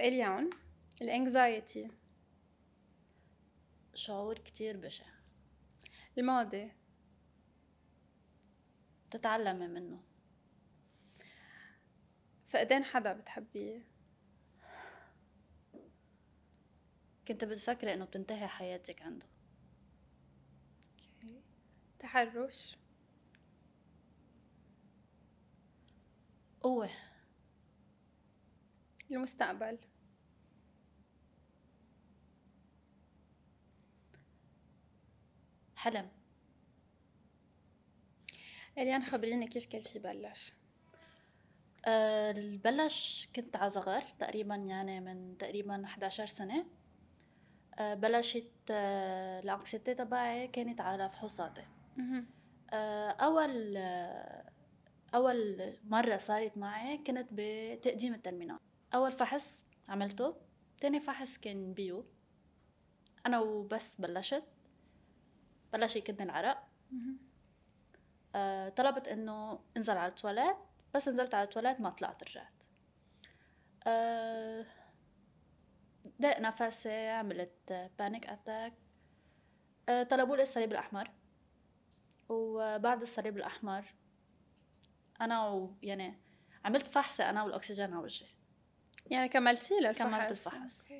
اليوم الانكزايتي. شعور كتير بشع. الماضي. تتعلمي منه. فقدان حدا بتحبيه؟ كنت بتفكري إنه بتنتهي حياتك عنده. تحرش. قوة. المستقبل. حلم. إليان خبريني كيف كل شي بلش؟ أه بلش كنت على صغر تقريبا يعني من تقريبا 11 سنة. أه بلشت أه الأنكسيتي تبعي كانت على فحوصاتي. أول أه أول مرة صارت معي كنت بتقديم ال terminale. أول فحص عملته تاني فحص كان bio. أنا وبس بلشت. بلش يكدني العرق آه طلبت إنه انزل على التواليت بس نزلت على التواليت ما طلعت رجعت. آه ضاق نفسي عملت panic attack آه طلبوا لي الصليب الأحمر. وبعد الصليب الأحمر أنا و يعني عملت فحصة أنا والأكسجين على وجهي. يعني كملتي للفحص؟ كملت الفحص.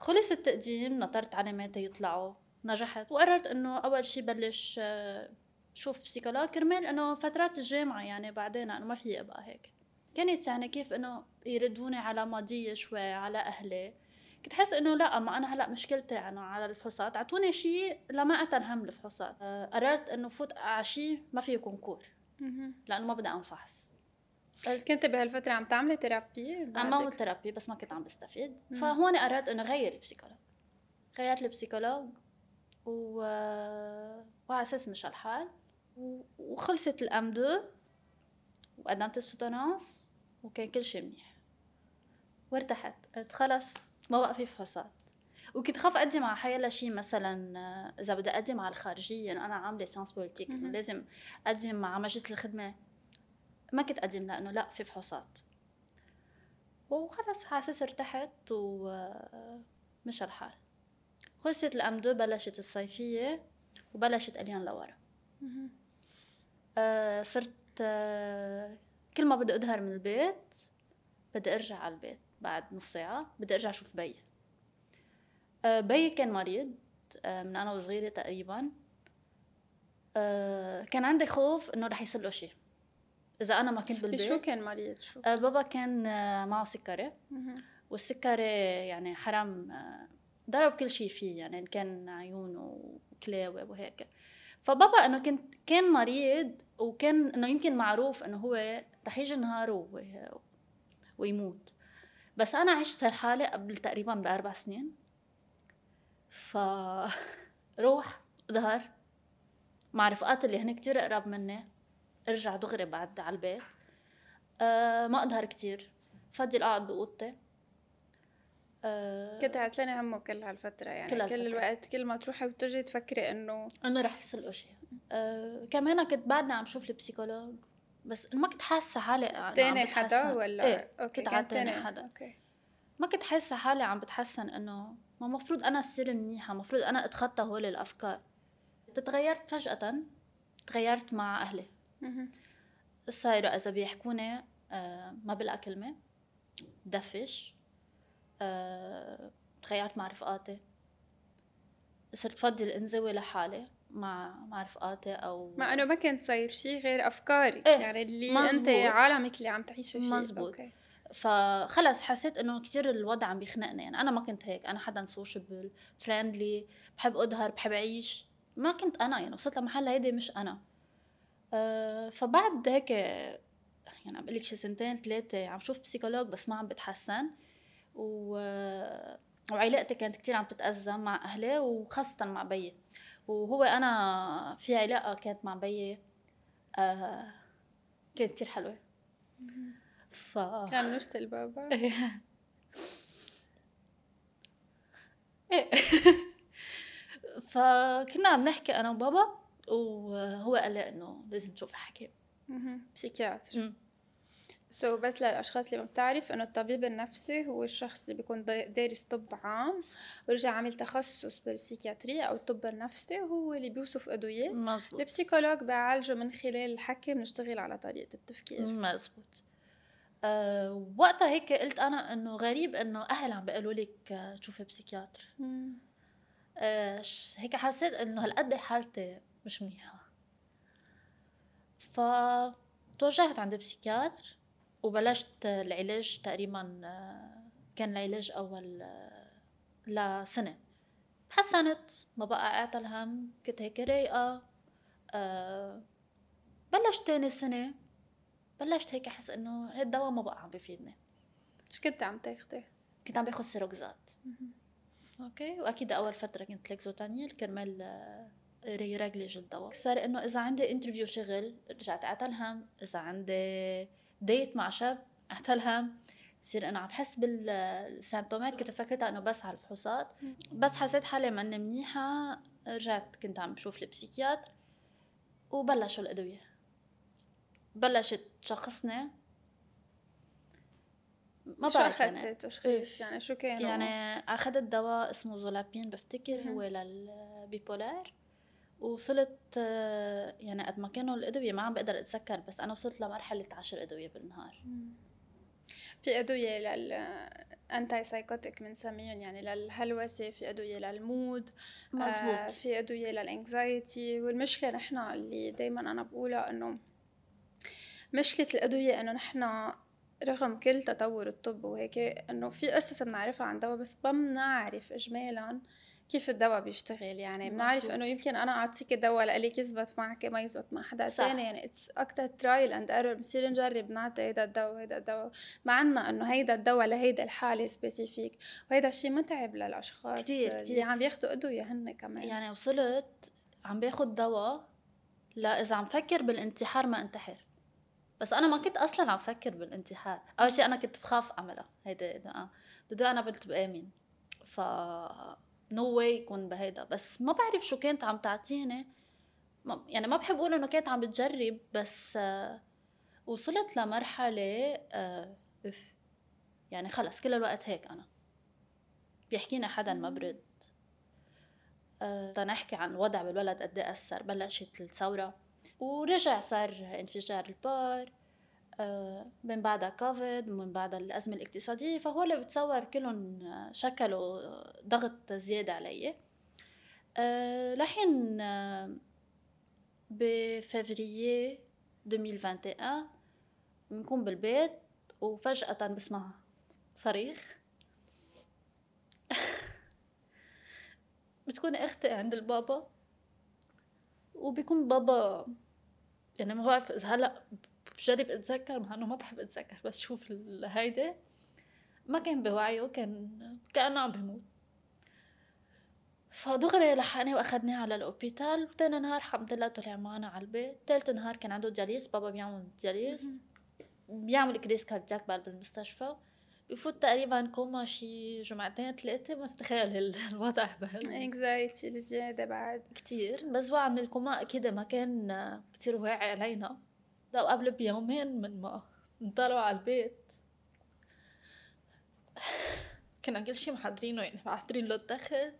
خلص التقديم نطرت علاماتي يطلعوا. نجحت. وقررت إنه أول شي بلش آه، شوف بسيكولوج كرمال إنه فترات الجامعة يعني بعدين إنه ما في أبقى هيك. كانت يعني كيف إنه يردوني على ماضية شوي على أهلي. كنت حس إنه لا ما أنا هلأ مشكلتي أنا على الفحوصات. اعطوني شيء لما اتنهم الفحوصات آه، قررت إنه فوت على شيء ما فيه يكون كور لأنه ما بدي اعمل فحص كنت بهالفترة عم تعملي ثيرابي؟ عم بعمل ثيرابي بس ما كنت عم بستفيد. فهون قررت إنه غير البسيكولوج غيرت البسيكولوج و... وعلى أساس مشى الحال وخلصت الام دو وقدمت السوتونانس وكان كل شيء منيح. وارتحت. قلت خلص ما بقى في فحوصات. وكنت خاف أقدم على حيلا شيء مثلا إذا بدي أقدم على الخارجية انه أنا عاملة sciences politiques انه لازم أقدم مع مجلس الخدمة. ما كنت أقدم لأنه لا في فحوصات. وخلص حاسس ارتحت ومشى الحال خلصت ال M2 بلشت الصيفية وبلشت أليان لورا. آه صرت آه كل ما بدي اظهر من البيت بدي أرجع على البيت بعد نص ساعة بدي أرجع أشوف بيي. آه بيي كان مريض آه من أنا وصغيرة تقريبا. آه كان عندي خوف إنه رح يصير له شيء. إذا أنا ما كنت بالبيت. شو كان مريض؟ شو؟ آه بابا كان آه معه سكري. والسكري يعني حرام آه ضرب كل شيء فيه يعني إن كان عيونه وكلاوي وهيك. فبابا إنه كنت كان مريض وكان إنه يمكن معروف إنه هو رح يجي نهار ويموت. بس أنا عشت هالحالة قبل تقريبا بأربع سنين. ف روح ظهر. مع رفقات اللي هن كتير قراب مني. ارجع دغري بعد على البيت. أه ما أظهر كتير. فضل اقعد بأوضتي. آه كنت عتلاني همه كل هالفترة يعني. كل, كل الوقت كل ما تروحي وتجي تفكري إنه إنه رح يصير شيء آه كمان كنت بعدني عم شوف ال psychologue بس ما كنت حاسة حالي تاني حدا ولا؟ إيه okay كنت على تاني حدا. okay. ما كنت حاسة حالي عم بتحسن إنه ما مفروض أنا اصير منيحة مفروض أنا أتخطى هول الأفكار. تتغيرت فجأة تغيرت مع أهلي. صايروا إذا بيحكوني آه ما بلقى كلمة دفش. آه، تغيرت مع رفقاتي صرت فضل انزوي لحالي مع مع رفقاتي أو مع إنه ما كان صاير شيء غير أفكارك إيه؟ يعني اللي مزبوط. انت عالمك اللي عم تعيشه فيه مزبوط okay. فخلص حسيت إنه كثير الوضع عم بيخنقني يعني أنا ما كنت هيك أنا حدا sociable friendly بحب اظهر بحب أعيش ما كنت أنا يعني وصلت لمحل هيدي مش أنا أه فبعد هيك يعني عم لك شي سنتين ثلاثة عم شوف بسيكولوج بس ما عم بتحسن و... وعلاقتي كانت كتير عم تتأذى مع أهلي وخاصة مع بيي. وهو أنا في علاقة كانت مع بيي آه كانت كتير حلوة. ف كان نشت البابا. فكنا عم نحكي أنا وبابا وهو قال لي إنه لازم تشوف حكي. psychiatre. so بس للأشخاص اللي ما بتعرف إنه الطبيب النفسي هو الشخص اللي بيكون دارس طب عام ورجع عامل تخصص بال psychiatrie أو الطب النفسي وهو اللي بيوصف إدوية. مزبوط ال psychologue بيعالجه من خلال الحكي بنشتغل على طريقة التفكير. مزبوط أه وقتها هيك قلت أنا إنه غريب إنه أهل عم بيقولوا لك تشوفي psychiatre. أه هيك حسيت إنه هالقد حالتي مش منيحة. ف توجهت عند بسيكياتر. وبلشت العلاج تقريبا كان العلاج أول لسنة تحسنت ما بقى قعت الهم كنت هيك رايقة. أه بلشت تاني سنة بلشت هيك أحس إنه هالدواء ما بقى عم بفيدني. شو كنت عم تاخدي؟ كنت عم باخذ Seroxat. okay وأكيد أول فترة كنت Lexotanil كرمال يرجلج الدواء. صار إنه إذا عندي interview شغل رجعت اعتل هم إذا عندي date مع شاب اعتل هم تصير أنا عم بحس بالسيمتومات كنت فكرتها إنه بس على الفحوصات. بس حسيت حالي ماني منيحة. رجعت كنت عم بشوف ال psychiatre وبلشوا الأدوية. بلشت تشخصني. ما شو أخذت تشخيص؟ يعني شو كان يعني أخذت دواء اسمه زولابين بفتكر هو لل bipolar وصلت آه، يعني قد ما كانوا الأدوية ما عم بقدر أتذكر بس أنا وصلت لمرحلة عشر أدوية بالنهار. في أدوية لل antipsychotic بنسميهم يعني للهلوسة في أدوية لل mood مزبوط آه في أدوية لل anxiety والمشكلة نحن اللي دائما أنا بقولها إنه مشكلة الأدوية إنه نحن رغم كل تطور الطب وهيك إنه في قصص بنعرفها عن دواء بس ما بنعرف اجمالا كيف الدواء بيشتغل يعني؟ بنعرف إنه يمكن أنا أعطيك دواء لإلك يزبط معك ما يزبط مع حدا ثاني يعني it's أكثر trial and error بنصير نجرب نعطي هيدا الدواء وهيدا الدواء. مع عنا إنه هيدا الدواء لهيدا الحالة specific وهيدا الشيء متعب للأشخاص كثير كثير عم بياخذوا إدوية هن كمان. يعني وصلت عم باخذ دواء لا إذا عم فكر بالانتحار ما انتحر. بس أنا ما كنت أصلا عم فكر بالانتحار. أول شيء أنا كنت بخاف أعملها. هيدا آه بدو أنا قلت بآمن. ف no way يكون بهيدا. بس ما بعرف شو كانت عم تعطيني. يعني ما بحب أقول إنه كانت عم بتجرب بس آه وصلت لمرحلة آه يعني خلص كل الوقت هيك أنا. بيحكينا حدا مبرد. آه تنحكي عن الوضع بالبلد قد إيه أثر. بلشت الثورة ورجع صار انفجار البار. آه، من بعدها كوفيد ومن بعدها الأزمة الاقتصادية فهول بتصور كلهم شكلوا ضغط زيادة علي. آه، لحين آه، بفevrier 2021 بنكون بالبيت وفجأة بسمع صريخ. بتكون أختي عند البابا وبيكون بابا يعني ما بعرف إذا هلأ بجرب اتذكر مع إنه ما بحب اتذكر بس شوف هيدا ما كان بوعيه كان كانه عم بيموت فدغري لحقني وأخذني على الأوبيتال. وتاني نهار الحمد لله طلع معنا على البيت. تالت نهار كان عنده دياليز بابا بيعمل دياليز بيعمل crise cardiaque بقلب المستشفى بفوت تقريبا كوما شي جمعتين ثلاثة ما تتخيل الوضع anxiety الزيادة بعد. كتير. بس وعى من الكوما أكيد ما كان كتير واعي علينا. لو قبل بيومين من ما انطلعوا على البيت. كنا كل شي محضرينه يعني محضرين له التخت.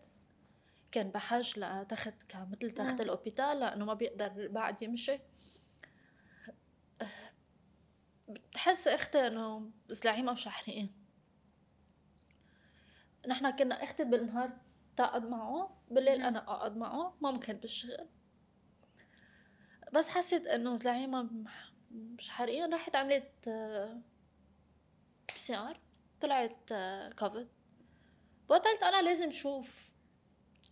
كان بحاجة لتخت كمثل تخت ال hôpital لأنه ما بيقدر بعد يمشي. بتحس أختي إنه زلعيمه مشحرين نحن كنا أختي بالنهار تقعد معه بالليل أنا أقعد معه ما ممكن بالشغل. بس حسيت إنه زلعيمه مش حرقين راحت عملت سي ار طلعت كوفيد قلت أنا لازم شوف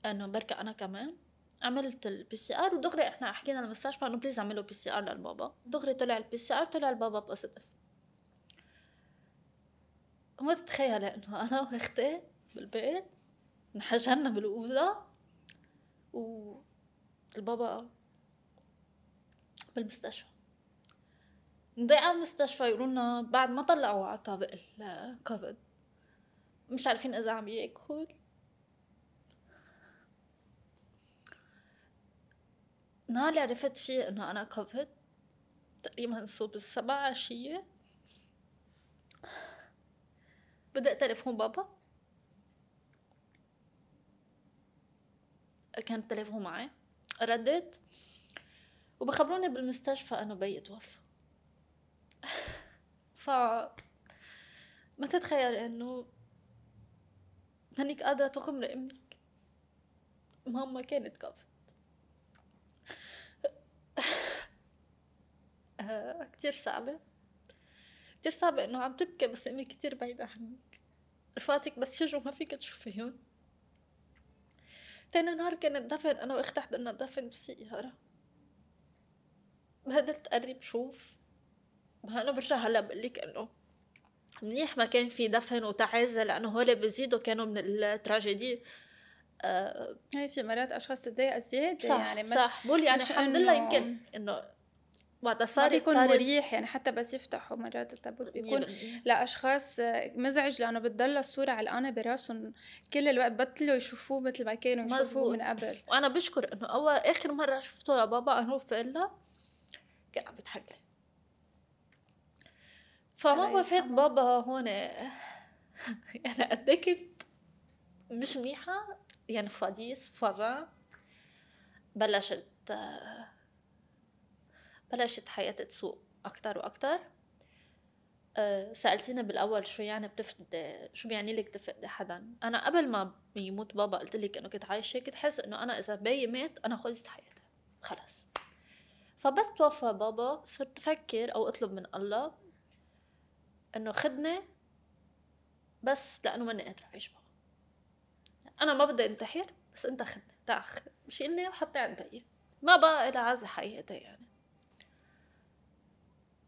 إنه بركة أنا كمان عملت البي سي ار ودغري إحنا حكينا المستشفى إنه بليز اعملوا بي سي ار للبابا. دغري طلع البي سي ار طلع البابا بوزيتيف ما تتخيل إنه أنا وأختي بالبيت انحجرنا بالاوضه والبابا بالمستشفى نضيع على المستشفى يقولوا لنا بعد ما طلعوا على طابق الكوفيد مش عارفين إذا عم يأكل. نهار اللي عرفت فيه إنه أنا كوفيد تقريبا صوب السبع عشية. بدأ تليفون بابا. كان التليفون معي. رديت. وبخبروني بالمستشفى إنه بيي توفى ف ما تتخيل إنه هنيك قادرة تغمر أمك ماما كانت كافت كتير صعبة. كتير صعبة إنه عم تبكي بس امي كتير بعيدة عنك. رفقاتك بس يجوا ما فيك تشوفيهم. تاني نهار كان الدفن أنا وأختي حضرنا الدفن بالسيارة بهدت قرب شوف. أنا برجع هلا بقلك إنه منيح ما كان في دفن وتعازة لأنه هول بزيدوا كانوا من التراجيدي. آه هي في مرات أشخاص تتضايق زيادة صح يعني مش صح. بقول يعني الحمد لله يمكن إنه وقتها صار بيكون مريح يعني حتى بس يفتحوا مرات التابوت بيكون لأشخاص مزعج لأنه بتضل الصورة علقانه براسهم كل الوقت بطلوا يشوفوه مثل ما كانوا يشوفوه من قبل. وأنا بشكر إنه اول آخر مرة شفته لبابا أنا في الا كان عم بيتحكى فما وفاة بابا هون؟ يعني قد إيه كنت مش منيحة؟ يعني فاديس فظا بلشت بلشت حياتي تسوق أكتر وأكتر. أه سألتيني بالأول شو يعني بتفقدي شو بيعني لك تفقدي حدا؟ أنا قبل ما يموت بابا قلت لك إنه كنت عايشة كنت حاسة إنه أنا إذا بيي مات أنا خلصت حياتي. خلص فبس توفى بابا صرت أفكر أو أطلب من الله إنه خدني بس لأنه ماني قادرة أعيش بابا أنا ما بدي أنتحر بس أنت خدني تعال شيلني وحطي عند بيي ما بقى إلى عز حياتي يعني.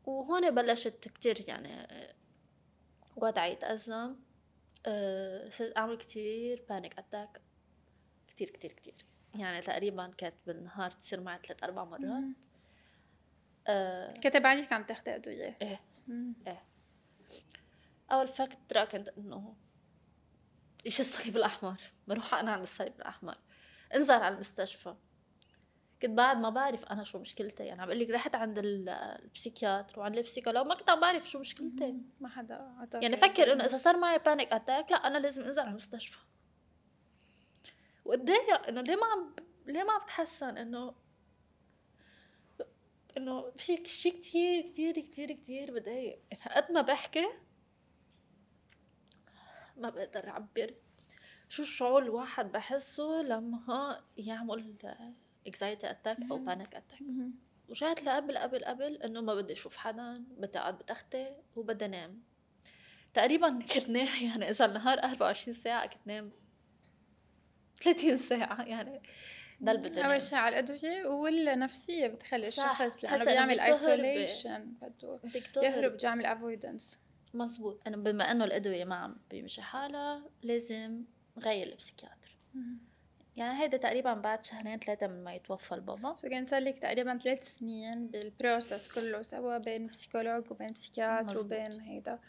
وهون بلشت كتير يعني وضعي يتأزم. أه صرت أعمل كتير بانيك أتاك كتير كتير كتير. يعني تقريبا كانت بالنهار تصير معي ثلاث أربع مرات. أه. كتب عليك عم تاخدي أدوية إيه. إيه. أول فترة كنت إنه إيش الصليب الأحمر؟ بروح أنا عند الصليب الأحمر. انزل على المستشفى. كنت بعد ما بعرف أنا شو مشكلتي. يعني عم لك رحت عند ال psychiatre وعند ال psychologue ما كنت عم بعرف شو مشكلتي. ما حدا عطاك يعني فكر إنه إذا صار معي panic attack لا أنا لازم انزل على المستشفى. واتضايق إنه ليه ما عم ليه ما عم بتحسن؟ إنه انه في شيء كتير كتير كتير كتير بضايق قد ما بحكي ما بقدر أعبر شو الشعور الواحد بحسه لما يعمل anxiety attack أو panic attack وجيت لقبل قبل قبل إنه ما بدي أشوف حدا بدي أقعد بتختي وبدي انام تقريبا كنت نام يعني إذا النهار 24 ساعة كنت نام 30 ساعة يعني ضل بدي أول شيء على الأدوية والنفسية بتخلي الشخص لأنه بيعمل isolation بده يهرب بده يعمل avoidance مزبوط أنا بما إنه الأدوية ما عم بيمشي حالها لازم غير ال psychiatre يعني هيدا تقريبا بعد شهرين ثلاثة من ما يتوفى البابا. so كان صار لك تقريبا ثلاث سنين بال process كله سوا بين psychologue وبين psychiatre وبين هيدا.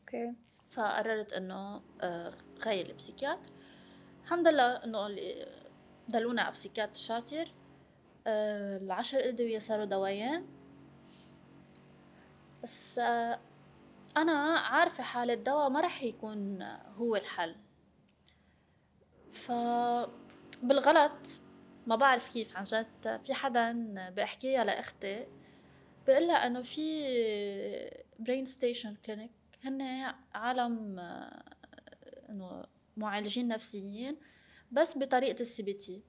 okay فقررت إنه آه، غير البسيكياتر الحمد لله إنه اللي دلونا على بسيكياتر شاطر. آه، العشر ادوية صاروا دوايين بس آه، أنا عارفة حالة الدواء ما رح يكون هو الحل. ف بالغلط ما بعرف كيف عن جد. في حدا بحكيها لاختي بقول لها إنه في برين ستيشن كلينيك هن عالم إنه معالجين نفسيين بس بطريقة ال CBT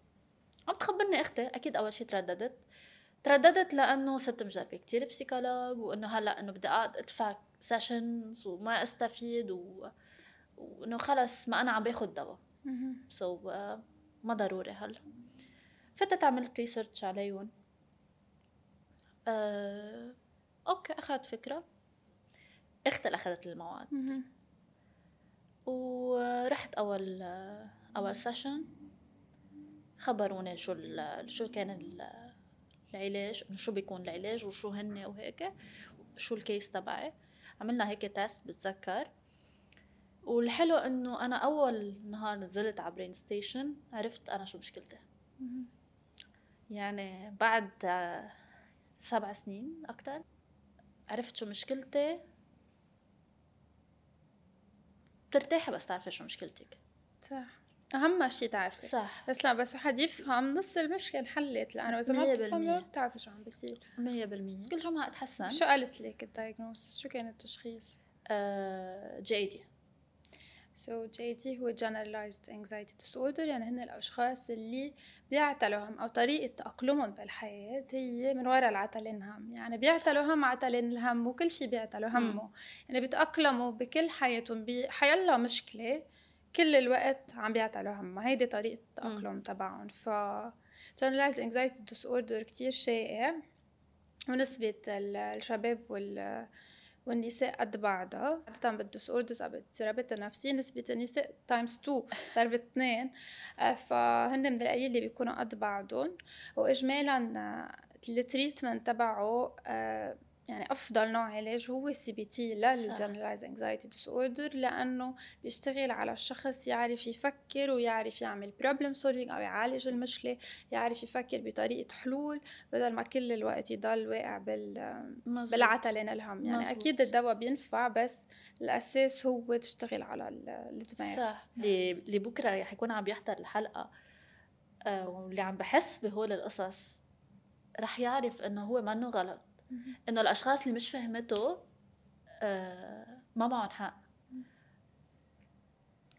عم تخبرني أختي أكيد أول شيء ترددت. ترددت لأنه صرت مجربة كتير psychologue وإنه هلأ إنه بدي أقعد أدفع sessions وما أستفيد و... وإنه خلص ما أنا عم باخذ دواء. so, so, uh, ما ضروري هلأ. فتت عملت research عليهم. أه... okay أخذت فكرة. أختي أخذت المواد. ورحت أول اول session خبروني شو شو كان العلاج شو بيكون العلاج وشو هن وهيك شو ال case تبعي. عملنا هيك test بتذكر. والحلو إنه أنا أول نهار نزلت على برين ستيشن عرفت أنا شو مشكلتي. يعني بعد سبع سنين أكتر عرفت شو مشكلتي. بترتاحي بس تعرفي شو مشكلتك. صح. أهم شيء تعرفي. صح. بس لا بس واحد يفهم نص المشكلة انحلت لأنه إذا ما بتفهم ما بتعرفي شو عم بيصير. 100% كل جمعه أتحسن. شو قالت لك ال diagnosis شو كان التشخيص؟ GAD so GAD هو generalized anxiety disorder يعني هن الأشخاص اللي بيعتلوا هم أو طريقة تأقلمهم بالحياة هي من وراء العتلين هم يعني بيعتلوا هم عتلين الهم وكل شيء بيعتلوا همه. يعني بيتأقلموا بكل حياتهم بحيلا مشكلة كل الوقت عم بيعتلوا همها هيدي طريقة التأقلم تبعهم. ف generalized anxiety disorder كتير شائع. ونسبة الشباب وال والنساء قد بعضها. عادة بال disorders أو بالاضطرابات النفسية. نسبة النساء times 2 ضرب اثنين. آه، فهن من القليل اللي بيكونوا قد بعضهم. واجمالا آه، ال treatment تبعه آه، يعني أفضل نوع علاج هو ال CBT لل generalized anxiety disorder لأنه بيشتغل على الشخص يعرف يفكر ويعرف يعمل problem solving أو يعالج المشكلة يعرف يفكر بطريقة حلول بدل ما كل الوقت يضل واقع بال بالعتلين الهم يعني مزبوط. أكيد الدواء بينفع بس الأساس هو تشتغل على الدماغ. صح. اللي بكرة رح يكون عم يحضر الحلقة آه، واللي عم بحس بهول القصص رح يعرف إنه هو منه غلط. إنه الأشخاص اللي مش فهمته آه ما معهم حق.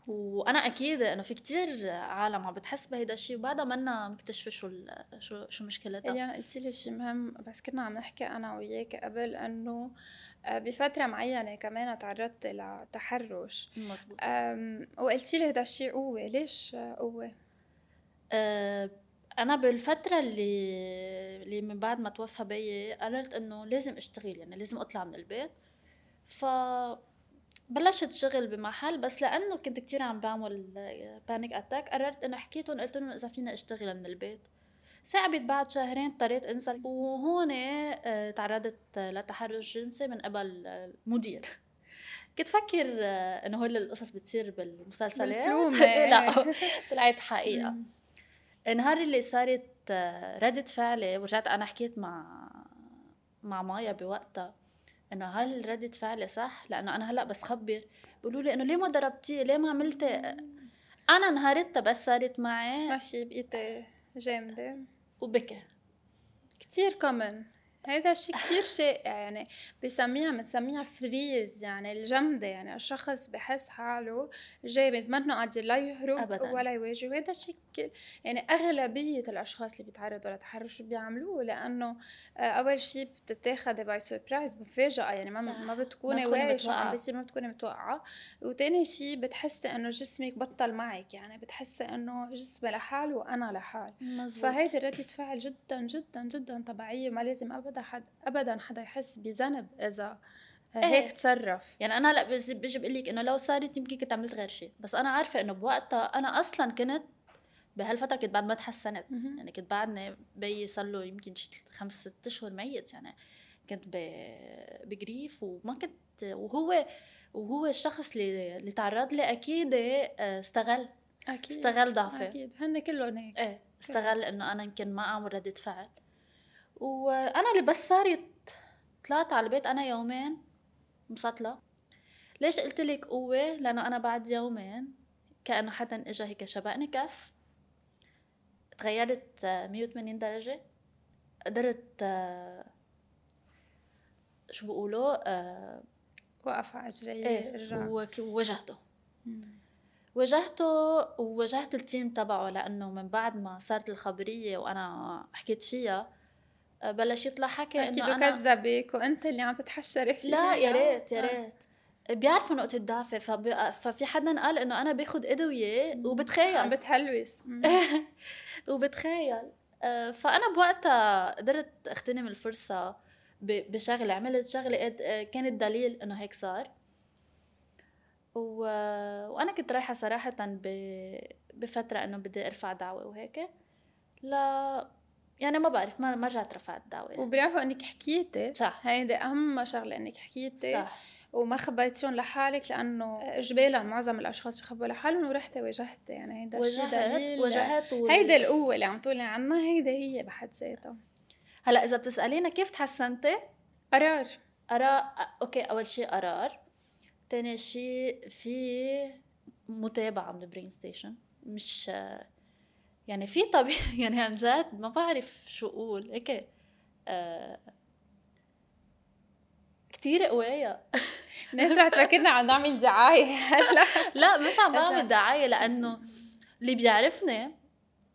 وأنا أكيد إنه في كتير عالم عم بتحس بهيدا الشيء وبعدها منا مكتشفه شو شو شو مشكلتها. يعني قلتي لي شيء مهم بس كنا عم نحكي أنا وياك قبل إنه آه، بفترة معينة كمان تعرضت لتحرش. مزبوط وقلتي لي هذا الشيء قوة ليش قوة؟ أه أنا بالفترة اللي اللي من بعد ما توفى بيي قررت إنه لازم أشتغل يعني لازم أطلع من البيت. ف بلشت شغل بمحل بس لأنه كنت كتير عم بعمل panic attack قررت إنه حكيتهم قلت لهم إذا فينا أشتغل من البيت. تعبت بعد شهرين اضطريت أنزل. وهون آه، تعرضت لتحرش جنسي من قبل المدير كنت فكر آه، إنه هول القصص بتصير بالمسلسلات. لا طلعت حقيقة. النهار اللي صارت آه، ردة فعلي ورجعت أنا حكيت مع مع مايا بوقتها إنه هل ردة فعلي صح؟ لأنه أنا هلأ بس خبر بيقولوا لي إنه ليه ما ضربتيه؟ ليه ما عملتي؟ أنا انهارتها بس صارت معي. ماشي بقيتي جامدة. وبكى. كتير كومن. هذا الشيء كثير شائع يعني بسميها بنسميها freeze يعني الجمدة يعني الشخص بحس حاله جامد منه قادر لا يهرب أبداً. ولا يواجه وهذا الشيء يعني أغلبية الأشخاص اللي بيتعرضوا لتحرش بيعملوه لأنه أول شيء بتتاخذي by surprise مفاجأة يعني ما صح. ما بتكوني واعية شو عم بيصير ما بتكوني متوقعة وتاني شيء بتحسي إنه جسمك بطل معك يعني بتحسي إنه جسمي لحال وأنا لحال فهيدي ردة فعل جدا جدا جدا طبيعية ما لازم أبدا ابدا حد ابدا حدا يحس بذنب إذا إيه. هيك تصرف. يعني أنا هلا بيجي بقول لك إنه لو صارت يمكن كنت عملت غير شيء بس أنا عارفة إنه بوقتها أنا أصلا كنت بهالفترة كنت بعد ما تحسنت. يعني كنت بعدني بيي صار له يمكن خمس ست أشهر ميت. يعني كنت بجريف وما كنت وهو وهو الشخص اللي اللي تعرض لي أكيد آه، استغل. أكيد استغل ضعفي. أكيد. هن كلهم هيك. إيه استغل إنه أنا يمكن ما أعمل ردة فعل. وأنا اللي بس صارت طلعت على البيت أنا يومين مسطلة ليش قلت لك قوة؟ لأنه أنا بعد يومين كأنه حدا اجى هيك شبقني كف. تغيرت 180 درجة. قدرت شو بقولوا وقف على رجلي إيه رجع. وواجهته واجهته وواجهت التيم تبعه لأنه من بعد ما صارت الخبرية وأنا حكيت فيها بلش يطلع حكي أكيد أنا... كذبك وأنت اللي عم تتحشري فيه لا يا ريت يا ريت. بيعرفوا نقطة ضعفي فب... ففي حدا قال إنه أنا باخذ أدوية وبتخيل. عم بتهلوس. وبتخيل. آه، فأنا بوقتها قدرت اغتنم الفرصة بشغلة عملت شغلة كانت دليل إنه هيك صار. و... وأنا كنت رايحة صراحة ب... بفترة إنه بدي أرفع دعوة وهيك. لا يعني ما بعرف ما ما رجعت رفعت دعوة يعني. وبيعرفوا إنك حكيتي. صح. هيدي أهم شغلة إنك حكيتي. صح. وما خبيتيهم لحالك لأنه اجبالا معظم الأشخاص بخبوا لحالهم ورحتي واجهتي. يعني هيدا الشيء وجهت وال... هيدي القوه اللي عم تقولي عنها هيدي هي بحد ذاتها. هلأ إذا بتسألينا كيف تحسنتي؟ قرار. قرار okay أول شيء قرار. تاني شيء في متابعة من البرين ستيشن مش يعني في طبيعي يعني عن جد ما بعرف شو أقول. هيك آه كتير قوايا الناس رح تفكرنا عم نعمل دعاية. هلا لا مش عم بعمل دعاية لأنه اللي بيعرفني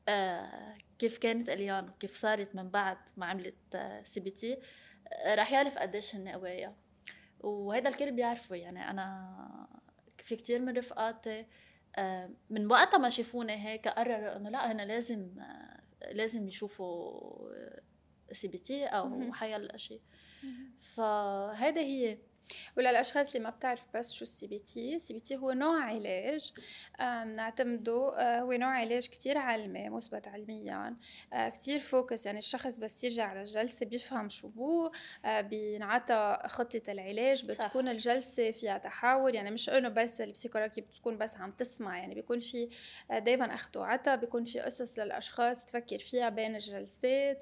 آه كيف كانت اليان وكيف صارت من بعد ما عملت آه CBT آه رح يعرف قديش هن قوايا وهيدا الكل بيعرفه. يعني أنا في كتير من رفقاتي من وقتها ما شافوني هيك قرروا إنه لا هنا لازم آه لازم يشوفوا CBT أو حيلا شيء فهيدا هي وللاشخاص اللي ما بتعرف بس شو ال CBT ال CBT هو نوع علاج بنعتمده آه، هو نوع علاج كتير علمي مثبت علميا آه، كتير focus يعني الشخص بس يجي على الجلسة بيفهم شو بو آه، بينعطى خطة العلاج بتكون صح. الجلسة فيها تحاور يعني مش إنه بس ال psychologue بتكون بس عم تسمع يعني بيكون في دائما اخذ وعطا بيكون في قصص للأشخاص تفكر فيها بين الجلسات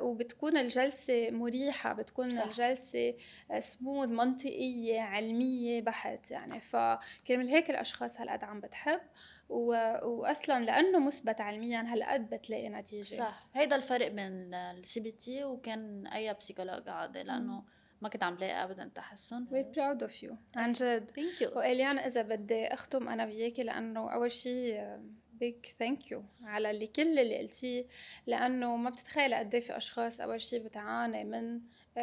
وبتكون الجلسة مريحة بتكون صح. الجلسة سموث منطقية علمية بحت يعني. فكرمال هيك الأشخاص هالقد عم بتحب و... واصلا لأنه مثبت علميا هالقد بتلاقي نتيجة. صح. هيدا الفرق بين ال CB T وكان أي psychologue عادي لأنه ما كنت عم لاقي ابدا تحسن. We're proud of you عن جد. Thank you وإليانا إذا بدي أختم أنا وياكي لأنه أول شيء big thank you على اللي كل اللي قلتيه لأنه ما بتتخيل قد إيه في أشخاص أول شيء بتعاني من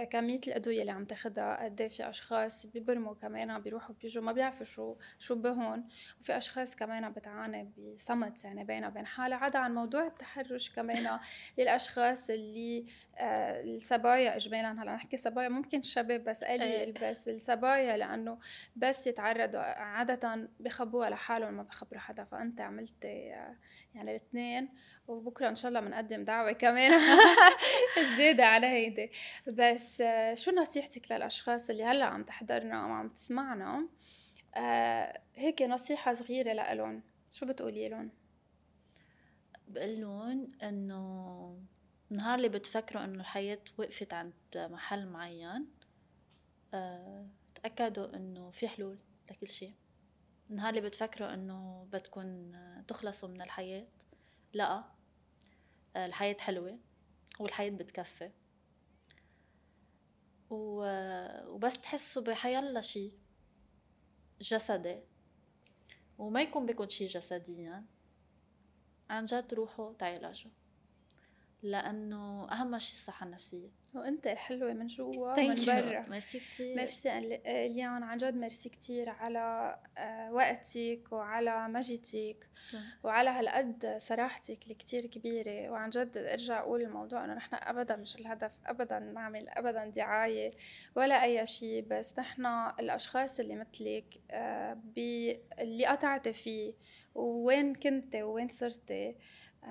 كمية الأدوية اللي عم تاخدها قد إيه في أشخاص بيبرموا كمان بيروحوا بيجوا ما بيعرفوا شو شو بهون وفي أشخاص كمان بتعاني بصمت يعني بينها وبين حالها عدا عن موضوع التحرش كمان. للأشخاص اللي آه الصبايا إجمالا هلأ نحكي صبايا ممكن شباب بس قليل إيه. بس الصبايا لأنه بس يتعرضوا عادة بخبوها لحالهم ما بخبروا حدا. فأنت عملت آه، يعني الاثنين. وبكرة إن شاء الله بنقدم دعوة كمان. زياده على هيدي بس آه، شو نصيحتك للأشخاص اللي هلأ عم تحضرنا أو عم تسمعنا؟ آه، هيك نصيحة صغيرة لإلهم. شو بتقولي لهم بقول لهم إنه النهار اللي بتفكروا إنه الحياة وقفت عند محل معين أه تأكدوا إنه في حلول لكل شيء. النهار اللي بتفكروا إنه بدكم تخلصوا من الحياة لأ. الحياة حلوة والحياة بتكفي. وبس تحسوا بحيالله شي جسدي. وما يكون بكم شي جسديا. عن جد روحوا تعالجوا. لأنه أهم شيء الصحة النفسية. وأنت حلوة من جوا ومن برا. ميرسي كثير ميرسي أليان عن جد ميرسي كثير على آه، وقتك وعلى مجيتك وعلى هالقد صراحتك اللي كثير كبيرة. وعن جد ارجع أقول الموضوع إنه نحن ابدا مش الهدف ابدا نعمل ابدا دعاية ولا أي شيء. بس نحن الأشخاص اللي مثلك آه، اللي قطعتي فيه وين كنتي وين صرتي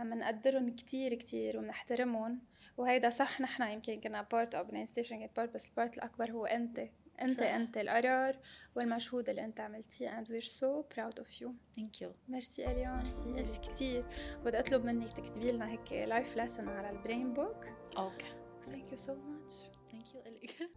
بنقدرهم كتير كتير وبنحترمهم وهيدا صح نحن يمكن كنا part أو بلاي ستيشن كانت part بس ال part الأكبر هو أنت. أنت صح. أنت القرار والمجهود اللي أنت عملتيه. And we're so proud of you. Thank you merci اليوم merci merci كثير بدي أطلب منك تكتبي لنا هيك life lesson على ال brain book أوكي ثانك يو سو ماتش ثانك يو الك